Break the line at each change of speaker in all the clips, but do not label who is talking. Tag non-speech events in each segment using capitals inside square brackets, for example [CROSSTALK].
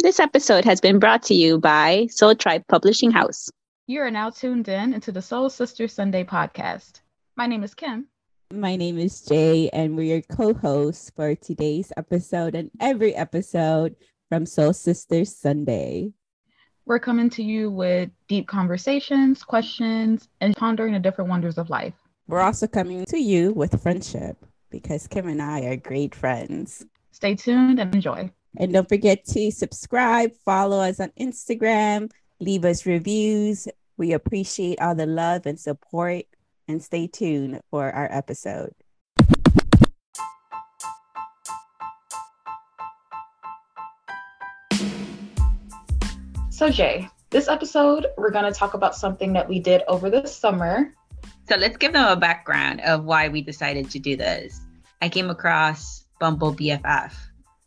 This episode has been brought to you by Soul Tribe Publishing House.
You are now tuned in into the Soul Sister Sunday podcast. My name is Kim.
My name is Jay, and we're your co hosts for today's episode and every episode from Soul Sister Sunday.
We're coming to you with deep conversations, questions, and pondering the different wonders of life.
We're also coming to you with friendship because Kim and I are great friends.
Stay tuned and enjoy.
And don't forget to subscribe, follow us on Instagram, leave us reviews. We appreciate all the love and support. And stay tuned for our episode.
So, Jay, this episode, we're going to talk about something that we did over the summer.
So, let's give them a background of why we decided to do this. I came across Bumble BFF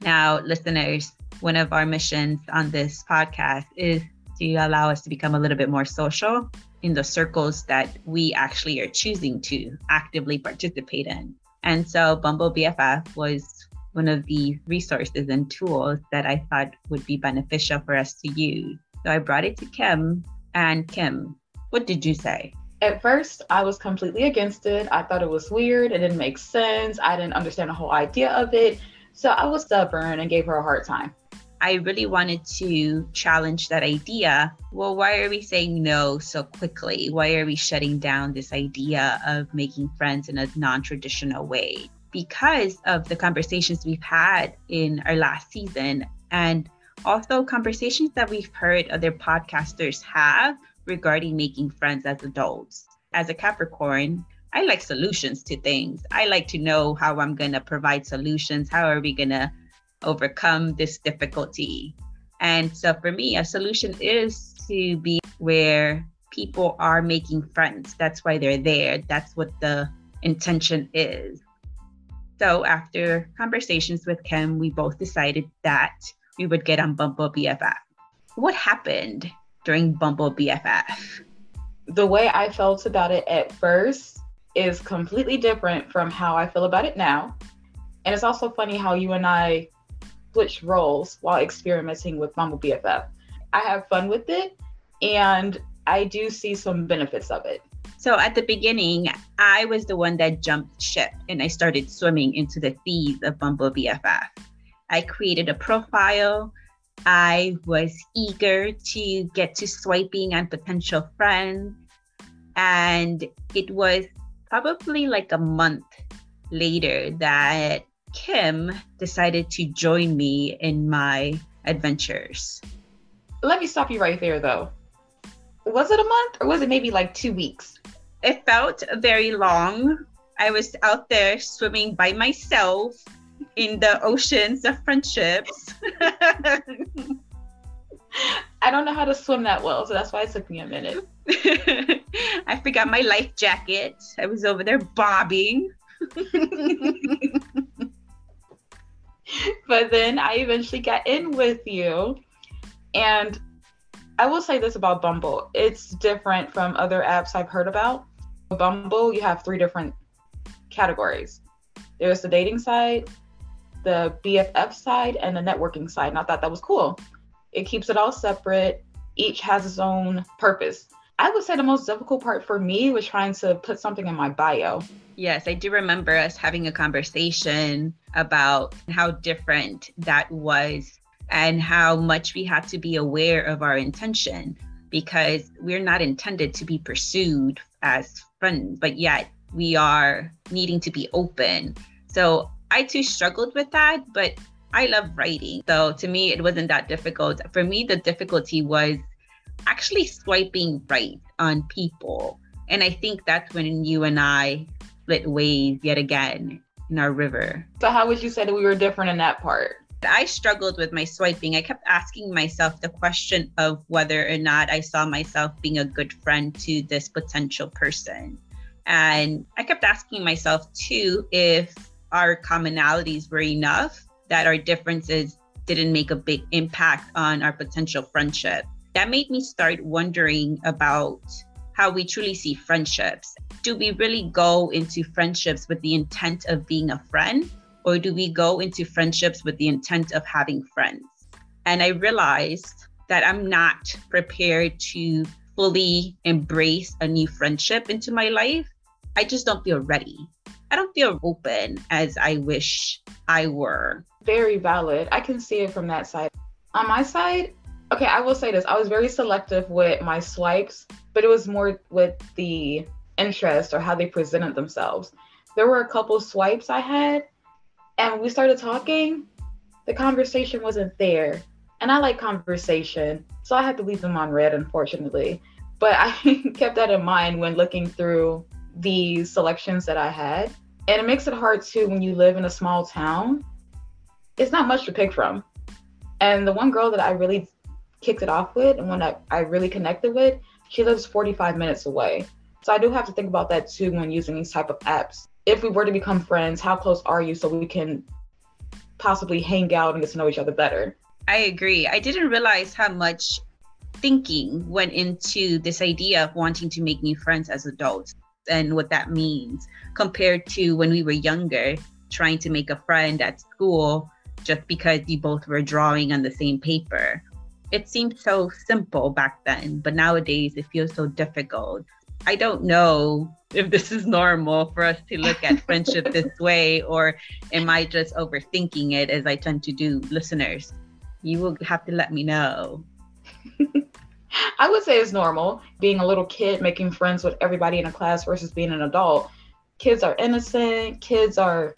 now, listeners, one of our missions on this podcast is to allow us to become a little bit more social in the circles that we actually are choosing to actively participate in. And so Bumble BFF was one of the resources and tools that I thought would be beneficial for us to use. So I brought it to Kim. And Kim, what did you say?
At first, I was completely against it. I thought it was weird. It didn't make sense. I didn't understand the whole idea of it. So I was stubborn and gave her a hard time.
I really wanted to challenge that idea. Well, why are we saying no so quickly? Why are we shutting down this idea of making friends in a non traditional way? Because of the conversations we've had in our last season and also conversations that we've heard other podcasters have regarding making friends as adults. As a Capricorn, I like solutions to things. I like to know how I'm going to provide solutions. How are we going to overcome this difficulty? And so for me, a solution is to be where people are making friends. That's why they're there. That's what the intention is. So after conversations with Kim, we both decided that we would get on Bumble BFF. What happened during Bumble BFF?
The way I felt about it at first is completely different from how I feel about it now. And it's also funny how you and I switched roles while experimenting with Bumble BFF. I have fun with it and I do see some benefits of it.
So at the beginning, I was the one that jumped ship and I started swimming into the seas of Bumble BFF. I created a profile. I was eager to get to swiping on potential friends. And it was probably like a month later that Kim decided to join me in my adventures.
Let me stop you right there though. Was it a month or was it maybe like two weeks?
It felt very long. I was out there swimming by myself in the oceans of friendships. [LAUGHS]
I don't know how to swim that well, so that's why it took me a minute. [LAUGHS]
I forgot my life jacket. I was over there bobbing. [LAUGHS]
but then I eventually got in with you. And I will say this about Bumble it's different from other apps I've heard about. Bumble, you have three different categories there's the dating side, the BFF side, and the networking side. And I thought that was cool. It keeps it all separate. Each has its own purpose. I would say the most difficult part for me was trying to put something in my bio.
Yes, I do remember us having a conversation about how different that was and how much we have to be aware of our intention because we're not intended to be pursued as friends, but yet we are needing to be open. So I too struggled with that, but I love writing. So to me, it wasn't that difficult. For me, the difficulty was actually swiping right on people. And I think that's when you and I split ways yet again in our river.
So, how would you say that we were different in that part?
I struggled with my swiping. I kept asking myself the question of whether or not I saw myself being a good friend to this potential person. And I kept asking myself too if our commonalities were enough that our differences didn't make a big impact on our potential friendship. That made me start wondering about how we truly see friendships. Do we really go into friendships with the intent of being a friend, or do we go into friendships with the intent of having friends? And I realized that I'm not prepared to fully embrace a new friendship into my life. I just don't feel ready. I don't feel open as I wish I were.
Very valid. I can see it from that side. On my side, okay, I will say this. I was very selective with my swipes, but it was more with the interest or how they presented themselves. There were a couple swipes I had, and we started talking, the conversation wasn't there. And I like conversation, so I had to leave them on red, unfortunately. But I [LAUGHS] kept that in mind when looking through the selections that I had. And it makes it hard too when you live in a small town. It's not much to pick from. And the one girl that I really kicked it off with and one that I really connected with, she lives 45 minutes away. So I do have to think about that too when using these type of apps. If we were to become friends, how close are you so we can possibly hang out and get to know each other better?
I agree. I didn't realize how much thinking went into this idea of wanting to make new friends as adults and what that means compared to when we were younger, trying to make a friend at school just because you both were drawing on the same paper. It seemed so simple back then, but nowadays it feels so difficult. I don't know if this is normal for us to look at [LAUGHS] friendship this way, or am I just overthinking it as I tend to do, listeners? You will have to let me know. [LAUGHS]
I would say it's normal being a little kid making friends with everybody in a class versus being an adult. Kids are innocent, kids are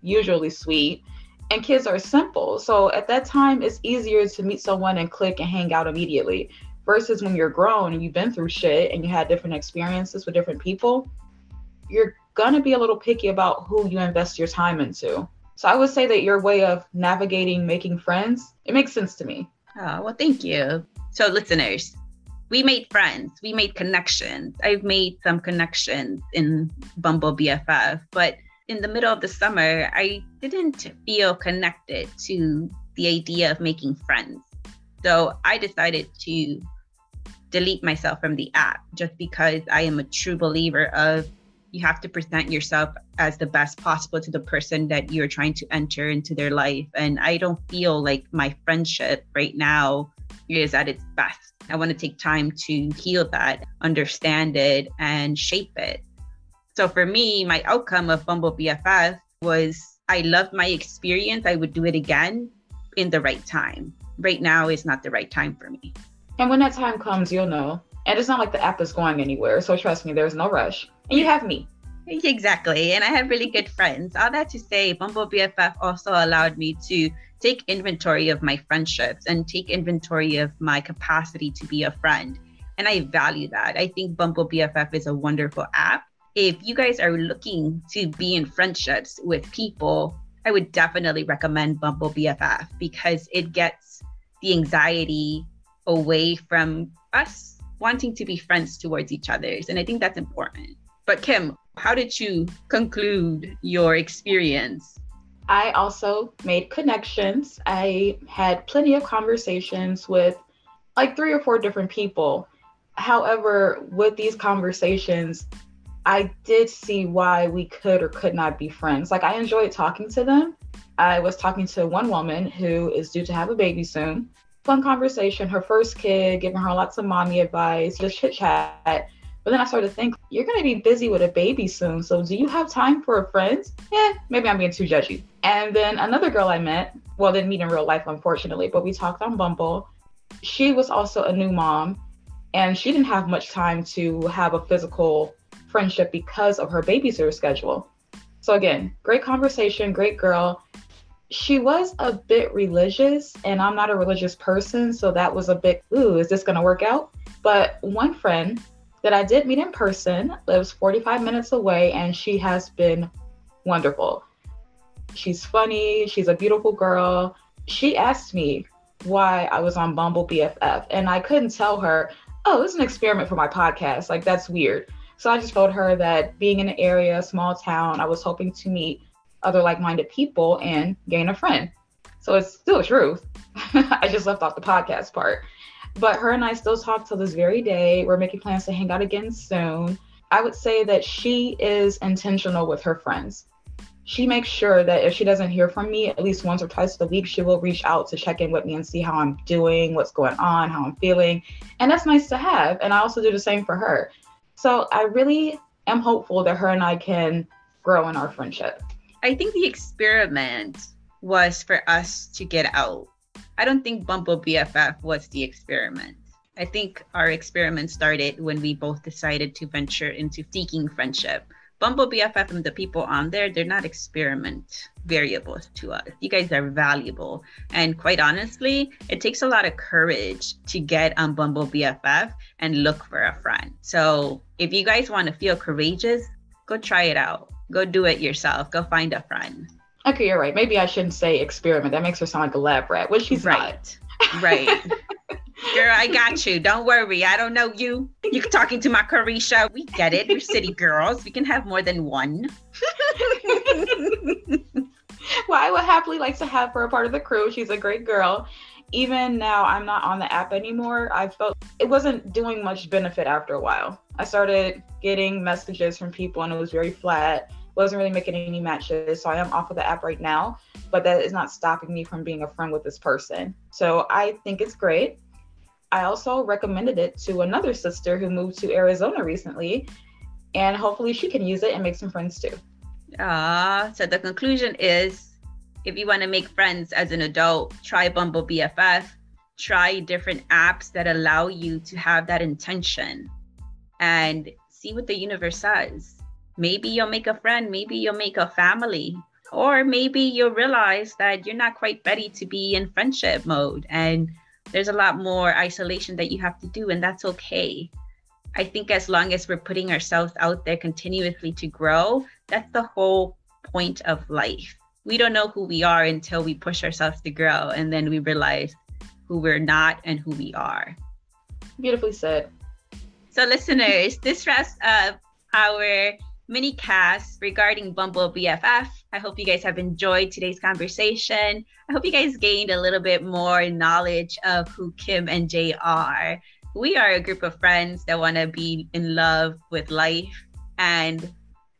usually sweet, and kids are simple. So at that time, it's easier to meet someone and click and hang out immediately versus when you're grown and you've been through shit and you had different experiences with different people. You're gonna be a little picky about who you invest your time into. So I would say that your way of navigating making friends, it makes sense to me.
Oh, well, thank you. So, listeners, we made friends, we made connections. I've made some connections in Bumble BFF, but in the middle of the summer, I didn't feel connected to the idea of making friends. So I decided to delete myself from the app just because I am a true believer of you have to present yourself as the best possible to the person that you're trying to enter into their life. And I don't feel like my friendship right now is at its best. I want to take time to heal that, understand it, and shape it. So for me, my outcome of Bumble BFF was I loved my experience. I would do it again in the right time. Right now is not the right time for me.
And when that time comes, you'll know. And it's not like the app is going anywhere. So trust me, there's no rush. And you have me. [LAUGHS]
Exactly. And I have really good friends. All that to say, Bumble BFF also allowed me to take inventory of my friendships and take inventory of my capacity to be a friend. And I value that. I think Bumble BFF is a wonderful app. If you guys are looking to be in friendships with people, I would definitely recommend Bumble BFF because it gets the anxiety away from us wanting to be friends towards each other's. And I think that's important. But Kim, how did you conclude your experience
I also made connections. I had plenty of conversations with like three or four different people. However, with these conversations, I did see why we could or could not be friends. Like, I enjoyed talking to them. I was talking to one woman who is due to have a baby soon. Fun conversation, her first kid, giving her lots of mommy advice, just chit chat. But then I started to think, you're going to be busy with a baby soon. So do you have time for a friend? Yeah, maybe I'm being too judgy. And then another girl I met, well, didn't meet in real life, unfortunately, but we talked on Bumble. She was also a new mom and she didn't have much time to have a physical friendship because of her babysitter schedule. So again, great conversation, great girl. She was a bit religious, and I'm not a religious person, so that was a bit, ooh, is this gonna work out? But one friend that I did meet in person, lives 45 minutes away, and she has been wonderful. She's funny, she's a beautiful girl. She asked me why I was on Bumble BFF, and I couldn't tell her, oh, it's an experiment for my podcast. Like, that's weird. So I just told her that being in an area, small town, I was hoping to meet other like minded people and gain a friend. So it's still truth. [LAUGHS] I just left off the podcast part. But her and I still talk till this very day. We're making plans to hang out again soon. I would say that she is intentional with her friends. she makes sure that if she doesn't hear from me at least once or twice a week, she will reach out to check in with me and see how I'm doing, what's going on, how I'm feeling. And that's nice to have. And I also do the same for her. So I really am hopeful that her and I can grow in our friendship.
I think the experiment was for us to get out. I don't think Bumble BFF was the experiment. I think our experiment started when we both decided to venture into seeking friendship. Bumble BFF and the people on there, they're not experiment variables to us. You guys are valuable. And quite honestly, it takes a lot of courage to get on Bumble BFF and look for a friend. So if you guys want to feel courageous, go try it out. Go do it yourself. Go find a friend.
Okay, you're right. Maybe I shouldn't say experiment. That makes her sound like a lab rat, which she's
right. not. Right. [LAUGHS] Girl, I got you. Don't worry. I don't know you. You're talking to my Carisha. We get it. We're city girls. We can have more than one. [LAUGHS]
well, I would happily like to have her a part of the crew. She's a great girl. Even now, I'm not on the app anymore. I felt it wasn't doing much benefit after a while. I started getting messages from people and it was very flat wasn't really making any matches. So I am off of the app right now, but that is not stopping me from being a friend with this person. So I think it's great. I also recommended it to another sister who moved to Arizona recently, and hopefully she can use it and make some friends too.
Ah, so the conclusion is if you want to make friends as an adult, try Bumble BFF, try different apps that allow you to have that intention and see what the universe says. Maybe you'll make a friend, maybe you'll make a family, or maybe you'll realize that you're not quite ready to be in friendship mode and there's a lot more isolation that you have to do, and that's okay. I think as long as we're putting ourselves out there continuously to grow, that's the whole point of life. We don't know who we are until we push ourselves to grow, and then we realize who we're not and who we are.
Beautifully said.
So, listeners, this wraps up our mini cast regarding Bumble BFF. I hope you guys have enjoyed today's conversation. I hope you guys gained a little bit more knowledge of who Kim and Jay are. We are a group of friends that want to be in love with life and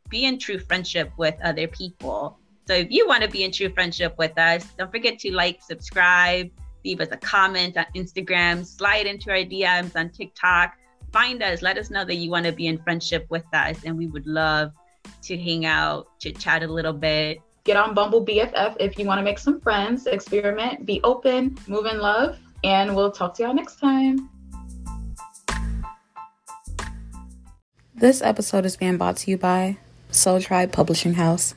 be in true friendship with other people. So if you want to be in true friendship with us, don't forget to like, subscribe, leave us a comment on Instagram, slide into our DMs on TikTok find us. Let us know that you want to be in friendship with us, and we would love to hang out, chit chat a little bit.
Get on Bumble BFF if you want to make some friends, experiment, be open, move in love, and we'll talk to y'all next time.
This episode is being brought to you by Soul Tribe Publishing House.